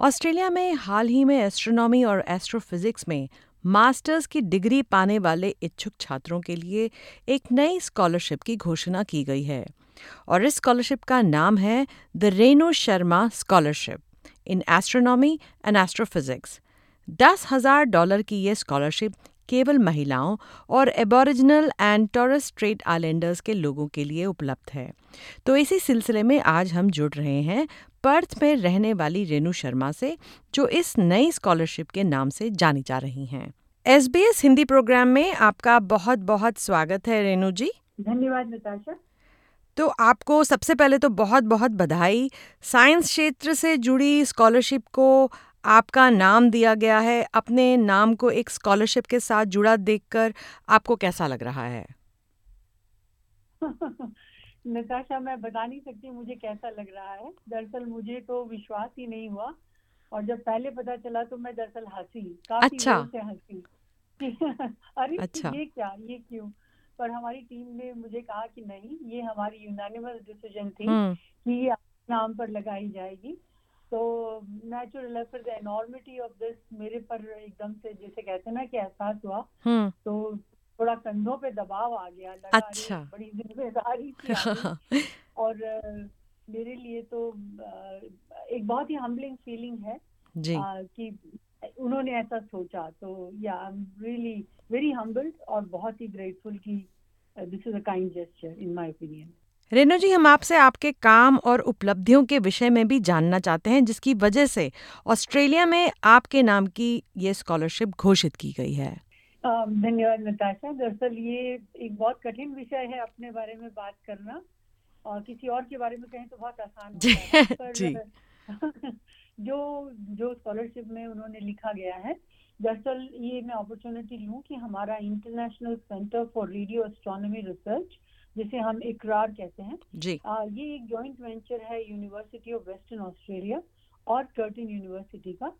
Australia में हाल ही में astronomy और एस्ट्रोफिजिक्स में मास्टर्स की डिग्री पाने वाले इच्छुक छात्रों के लिए एक नई स्कॉलरशिप की घोषणा की गई है और इस स्कॉलरशिप का नाम है the Renu Sharma scholarship in astronomy and astrophysics. दस हज़ार डॉलर की ये स्कॉलरशिप केवल महिलाओं और Aboriginal and Torres Strait Islanders के लोगों के लिए उपलब्ध है। तो इसी सिलसिले में आज हम जुड़ रहे हैं पर्थ में रहने वाली रेणु शर्मा से जो इस नई स्कॉलरशिप के नाम से जानी जा रही हैं। S B S Hindi programme में आपका बहुत बहुत स्वागत है रेणु जी। धन्यवाद नताशा। तो आपको सबसे पहले तो बहुत बहुत बधाई। साइंस क्षेत्र से जुड़ी स्कॉलरशिप को आपका नाम दिया गया है। अपने नाम को एक स्कॉलरशिप के साथ जुड़ा देखकर आपको कैसा लग रहा है? नताशा मैं बता नहीं सकती मुझे कैसा लग रहा है। दरअसल मुझे तो विश्वास ही नहीं हुआ और जब पहले पता चला तो मैं दरअसल हँसी काफ़ी अच्छा। से हँसी। अरे अच्छा। ये क्या ये क्यों? पर हमारी टीम ने मुझे कहा कि नहीं ये हमारी यूनानिमस डिसीज़न थी हम्म। कि ये नाम पर लगाई जाएगी। तो नेचुरल फिर द एनॉर्मिटी ऑफ़ दिस मेरे पर एकदम से जैसे कहते हैं ना कि एहसास हुआ। हम्म। तो थोड़ा कंधों पे दबाव आ गया लगा अच्छा। बड़ी ज़िम्मेदारी थी और मेरे लिए तो एक बहुत ही हम्बलिंग फीलिंग है जी। कि उन्होंने ऐसा सोचा। तो या I am really very humbled और बहुत ही ग्रेटफुल कि this is a kind gesture in my opinion Renu ji हम आपसे आपके काम और उपलब्धियों के विषय में भी जानना चाहते हैं जिसकी वजह से ऑस्ट्रेलिया में आपके नाम की ये स्कॉलरशिप घोषित की गई है। धन्यवाद नताशा। दरअसल ये एक बहुत कठिन विषय है अपने बारे में बात करना और किसी और के बारे में कहें तो बहुत आसान है पर जी। जो जो स्कॉलरशिप में उन्होंने लिखा गया है दरअसल ये मैं अपॉर्चुनिटी लूँ कि हमारा International Centre for Radio Astronomy Research जिसे हम इकरार कहते हैं जी। आ, ये एक जॉइंट वेंचर है यूनिवर्सिटी ऑफ़ वेस्टर्न ऑस्ट्रेलिया और कर्टिन यूनिवर्सिटी का।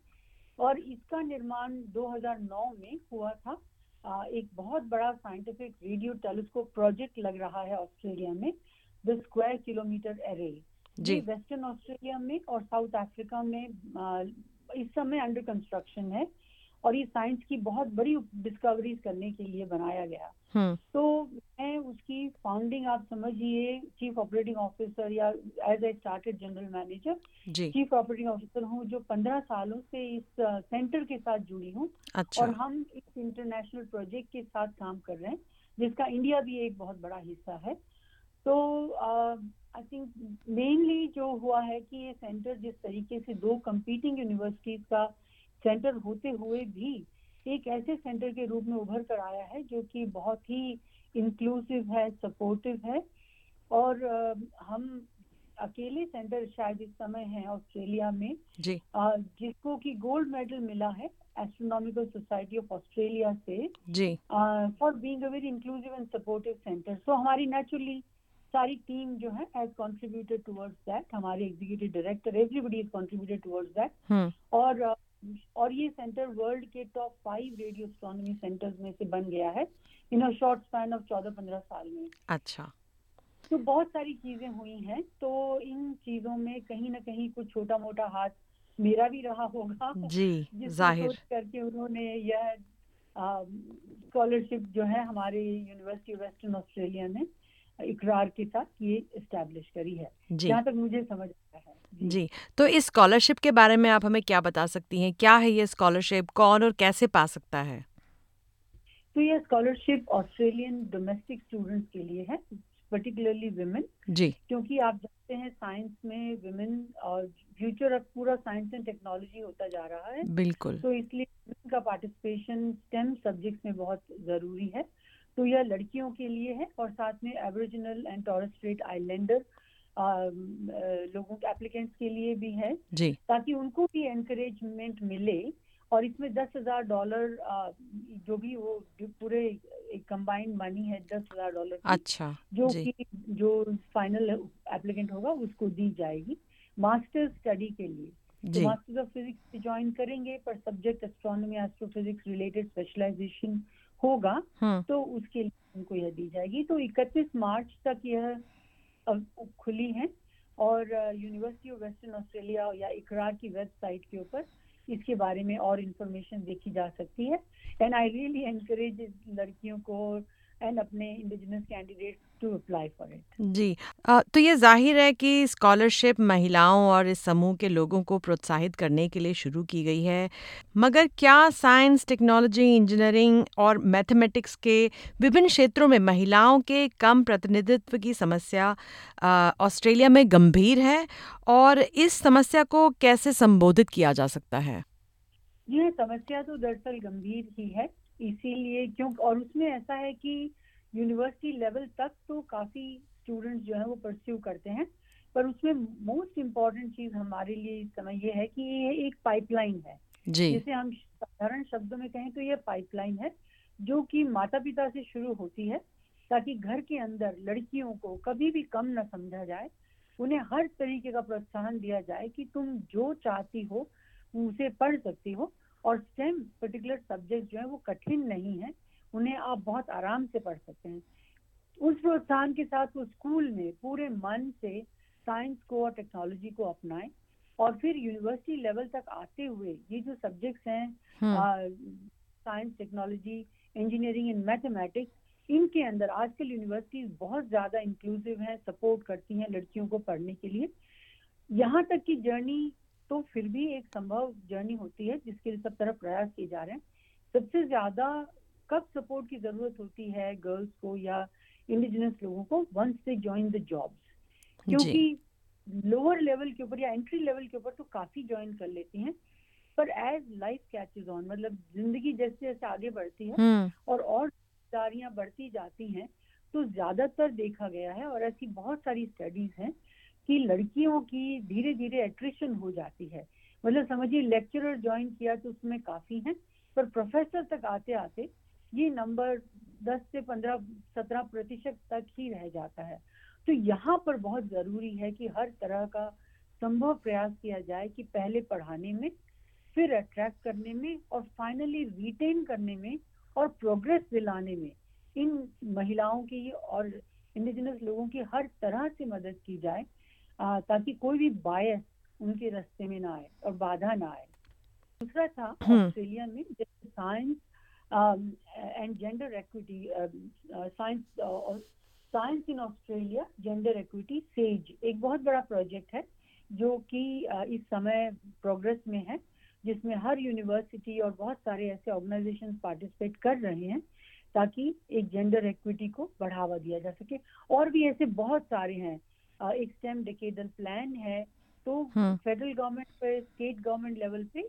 और इसका निर्माण 2009 में हुआ था। आ, एक बहुत बड़ा साइंटिफिक रेडियो टेलीस्कोप प्रोजेक्ट लग रहा है ऑस्ट्रेलिया में द स्क्वायर किलोमीटर एरे जी। वेस्टर्न ऑस्ट्रेलिया में और साउथ अफ्रीका में इस समय अंडर कंस्ट्रक्शन है। और ये साइंस की बहुत बड़ी डिस्कवरीज करने के लिए बनाया गया। हम्म। तो मैं उसकी फाउंडिंग आप समझिए चीफ ऑपरेटिंग ऑफिसर या as a started general manager chief operating officer हूँ जो पंद्रह सालों से इस सेंटर के साथ जुड़ी हूँ। अच्छा। और हम इस इंटरनेशनल प्रोजेक्ट के साथ काम कर रहे हैं जिसका इंडिया भी एक बहुत बड़ा हिस्सा है। तो आई थिंक मेनली जो हुआ है कि ये सेंटर जिस तरीके से दो कंपीटिंग यूनिवर्सिटीज का सेंटर होते हुए भी एक ऐसे सेंटर के रूप में उभर कर आया है जो कि बहुत ही इंक्लूसिव है सपोर्टिव है। और हम अकेले सेंटर शायद इस समय है ऑस्ट्रेलिया में। जी। जिसको कि गोल्ड मेडल मिला है एस्ट्रोनॉमिकल सोसाइटी ऑफ़ ऑस्ट्रेलिया से। जी। For being a very inclusive and supportive centre so हमारी नेचुरली सारी टीम जो है हैज़ कंट्रीब्यूटेड टुवर्ड्स दैट हमारे executive director everybody is contributed towards that और अ, और ये सेंटर वर्ल्ड के top five radio astronomy centres में से बन गया है in a short span of चौदह पंद्रह साल में। अच्छा। तो बहुत सारी चीज़ें हुई हैं तो इन चीज़ों में कहीं ना कहीं कुछ छोटा मोटा हाथ मेरा भी रहा होगा। जी ज़ाहिर। करके उन्होंने यह स्कॉलरशिप जो है हमारे यूनिवर्सिटी वेस्टर्न ऑस्ट्रेलिया ने इकरार के साथ ये इस्टेब्लिश करी है। जहाँ तक मुझे समझ आया है। जी तो इस स्कॉलरशिप के बारे में आप हमें क्या बता सकती हैं? क्या है ये स्कॉलरशिप कौन और कैसे पा सकता है? तो ये स्कॉलरशिप ऑस्ट्रेलियन डोमेस्टिक स्टूडेंट्स के लिए है पर्टिकुलरली विमेन जी। क्योंकि आप जानते हैं साइंस में विमेन और फ्यूचर अब पूरा साइंस एंड टेक्नोलॉजी होता जा रहा है। बिल्कुल। तो इसलिए women का पार्टिसिपेशन स्टेम सब्जेक्ट्स में बहुत ज़रूरी है। तो यह लड़कियों के लिए है और साथ में Aboriginal and Torres Strait Islander लोगों के एप्लीकेंट्स के लिए भी है जी। ताकि उनको भी एनकरेजमेंट मिले और इसमें दस हज़ार डॉलर जो भी वो जो पूरे एक कंबाइंड मनी है दस हज़ार डॉलर अच्छा जो कि जो फाइनल एप्लीकेंट होगा उसको दी जाएगी मास्टर्स स्टडी के लिए। तो मास्टर्स ऑफ़ फिजिक्स से ज्वाइन करेंगे पर subject astronomy astrophysics related specialisation होगा हम्म। तो उसके लिए उनको यह दी जाएगी। तो 31 मार्च तक यह अ, खुली हैं और यूनिवर्सिटी ऑफ़ वेस्टर्न ऑस्ट्रेलिया या इकरार की वेबसाइट के ऊपर इसके बारे में और इंफॉर्मेशन देखी जा सकती है। एंड आई रियली एनकरेज लड़कियों को एंड अपने indigenous candidate to apply for it जी आ, तो ये ज़ाहिर है कि स्कॉलरशिप महिलाओं और इस समूह के लोगों को प्रोत्साहित करने के लिए शुरू की गई है। मगर क्या साइंस टेक्नोलॉजी इंजीनियरिंग और मैथमेटिक्स के विभिन्न क्षेत्रों में महिलाओं के कम प्रतिनिधित्व की समस्या ऑस्ट्रेलिया में गंभीर है और इस समस्या को कैसे संबोधित किया जा सकता है? यह समस्या तो दरअसल गंभीर ही है। इसीलिए क्यों और उसमें ऐसा है कि यूनिवर्सिटी लेवल तक तो काफ़ी स्टूडेंट्स जो है वो परस्यू करते हैं पर उसमें मोस्ट इंपॉर्टेंट चीज़ हमारे लिए इस समय ये है कि ये एक पाइपलाइन है। जी। जिसे हम साधारण शब्दों में कहें तो ये पाइपलाइन है जो कि माता पिता से शुरू होती है ताकि घर के अंदर लड़कियों को कभी भी कम न समझा जाए उन्हें हर तरीके का प्रोत्साहन दिया जाए कि तुम जो चाहती हो उसे पढ़ सकती हो और स्टेम पर्टिकुलर सब्जेक्ट जो है वो कठिन नहीं है उन्हें आप बहुत आराम से पढ़ सकते हैं। उस प्रोत्साहन के साथ वो स्कूल में पूरे मन से साइंस को और टेक्नोलॉजी को अपनाएँ और फिर यूनिवर्सिटी लेवल तक आते हुए ये जो सब्जेक्ट्स हैं science technology engineering and mathematics इनके अंदर आजकल यूनिवर्सिटीज बहुत ज़्यादा इंक्लूसिव हैं सपोर्ट करती हैं लड़कियों को पढ़ने के लिए। यहाँ तक की जर्नी तो फिर भी एक संभव जर्नी होती है जिसके लिए सब तरफ़ प्रयास किए जा रहे हैं। सबसे ज़्यादा कब सपोर्ट की ज़रूरत होती है गर्ल्स को या इंडिजिनस लोगों को? Once they join the jobs क्योंकि लोअर लेवल के ऊपर या एंट्री लेवल के ऊपर तो काफ़ी ज्वाइन कर लेती हैं। पर एज लाइफ कैचेज ऑन मतलब ज़िंदगी जैसे जैसे आगे बढ़ती है हम्म। और और जिम्मेदारियाँ बढ़ती जाती हैं तो ज़्यादातर देखा गया है और ऐसी बहुत सारी स्टडीज़ हैं कि लड़कियों की धीरे धीरे एट्रिशन हो जाती है। मतलब समझिए लेक्चरर ज्वाइन किया तो उसमें काफ़ी है, पर प्रोफेसर तक आते आते ये नंबर 10 से 15 17 प्रतिशत तक ही रह जाता है। तो यहाँ पर बहुत ज़रूरी है कि हर तरह का संभव प्रयास किया जाए कि पहले पढ़ाने में, फिर अट्रैक्ट करने में और फाइनली रिटेन करने में और प्रोग्रेस दिलाने में। इन महिलाओं की और इंडिजिनस लोगों की हर तरह से मदद की जाए ताकि कोई भी बायस उनके रास्ते में ना आए और बाधा ना आए दूसरा था हम्म। ऑस्ट्रेलिया में science and gender equity science science in Australia gender equity SAGE एक बहुत बड़ा प्रोजेक्ट है जो कि uh, इस समय प्रोग्रेस में है जिसमें हर यूनिवर्सिटी और बहुत सारे ऐसे ऑर्गेनाइजेशन पार्टिसिपेट कर रहे हैं ताकि एक जेंडर एक्विटी को बढ़ावा दिया जा सके और भी ऐसे बहुत सारे हैं एक स्टेम डिकेडल प्लान है तो फेडरल गवर्नमेंट पे स्टेट गवर्नमेंट लेवल पे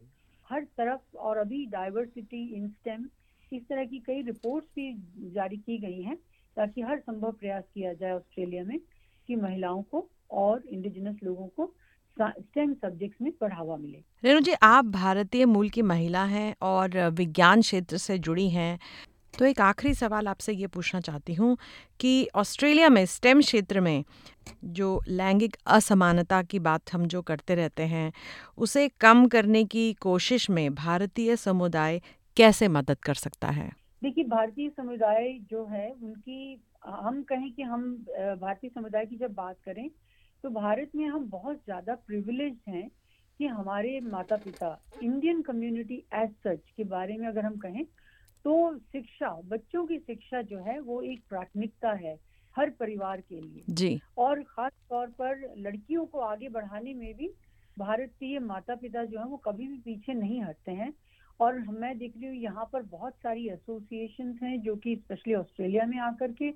हर तरफ़ और अभी डाइवर्सिटी इन स्टेम इस तरह की कई रिपोर्ट्स भी जारी की गई हैं ताकि हर संभव प्रयास किया जाए ऑस्ट्रेलिया में कि महिलाओं को और इंडिजिनस लोगों को स्टेम सब्जेक्ट्स में बढ़ावा मिले। रेणु जी आप भारतीय मूल की महिला हैं और विज्ञान क्षेत्र से जुड़ी हैं। तो एक आखिरी सवाल आपसे ये पूछना चाहती हूँ कि ऑस्ट्रेलिया में स्टेम क्षेत्र में जो लैंगिक असमानता की बात हम जो करते रहते हैं, उसे कम करने की कोशिश में भारतीय समुदाय कैसे मदद कर सकता है? देखिए, भारतीय समुदाय जो है, उनकी, हम कहें कि हम भारतीय समुदाय की जब बात करें तो भारत में हम बहुत ज़्यादा प्रिविलेज हैं कि हमारे माता पिता इंडियन कम्युनिटी एज सच के बारे में अगर हम कहें तो शिक्षा बच्चों की शिक्षा जो है वो एक प्राथमिकता है हर परिवार के लिए। जी। और खास तौर पर लड़कियों को आगे बढ़ाने में भी भारतीय माता पिता जो है वो कभी भी पीछे नहीं हटते हैं। और मैं देख रही हूँ यहाँ पर बहुत सारी एसोसिएशन हैं जो कि स्पेशली ऑस्ट्रेलिया में आकर के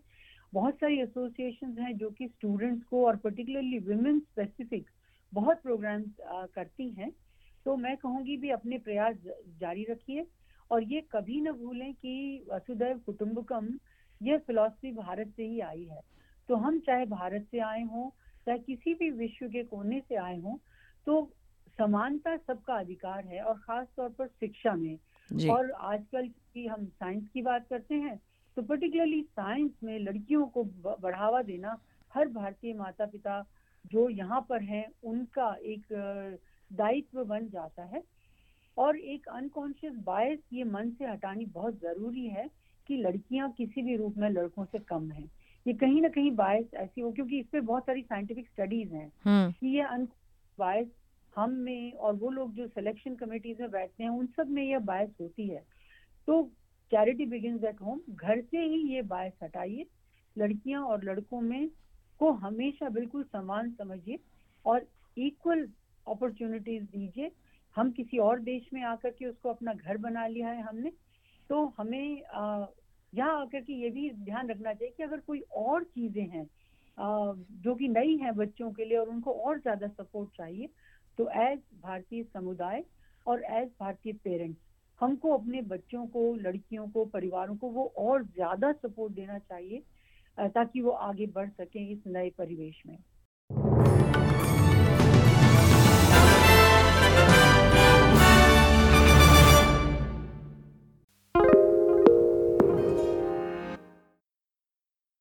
बहुत सारी एसोसिएशन हैं जो कि स्टूडेंट्स को और पर्टिकुलरली वुमेन स्पेसिफिक बहुत प्रोग्राम्स करती हैं। तो मैं कहूँगी भी अपने प्रयास जारी रखिए। और ये कभी ना भूलें कि वसुदैव कुटुंबकम ये फिलॉसफी भारत से ही आई है। तो हम चाहे भारत से आए हों चाहे किसी भी विश्व के कोने से आए हों तो समानता सबका अधिकार है और खास तौर पर शिक्षा में। और आजकल की हम साइंस की बात करते हैं तो पर्टिकुलरली साइंस में लड़कियों को बढ़ावा देना हर भारतीय माता पिता जो यहाँ पर हैं उनका एक दायित्व बन जाता है। और एक अनकॉन्शियस बायस ये मन से हटानी बहुत ज़रूरी है कि लड़कियाँ किसी भी रूप में लड़कों से कम हैं। ये कहीं ना कहीं बायस ऐसी हो क्योंकि इस पे बहुत सारी साइंटिफिक स्टडीज़ हैं हम्म। कि ये बायस हम में और वो लोग जो सिलेक्शन कमेटीज में बैठते हैं उन सब में ये बायस होती है। तो चैरिटी बिगिन एट होम घर से ही ये बायस हटाइए। लड़कियाँ और लड़कों में को हमेशा बिल्कुल समान समझिए और इक्वल अपॉर्चुनिटीज़ दीजिए। हम किसी और देश में आकर के उसको अपना घर बना लिया है हमने तो हमें यहाँ आकर के ये भी ध्यान रखना चाहिए कि अगर कोई और चीज़ें हैं जो कि नई है बच्चों के लिए और उनको और ज़्यादा सपोर्ट चाहिए तो एज भारतीय समुदाय और एज भारतीय पेरेंट्स हमको अपने बच्चों को, लड़कियों को, परिवारों को वो और ज़्यादा सपोर्ट देना चाहिए ताकि वो आगे बढ़ सकें इस नए परिवेश में।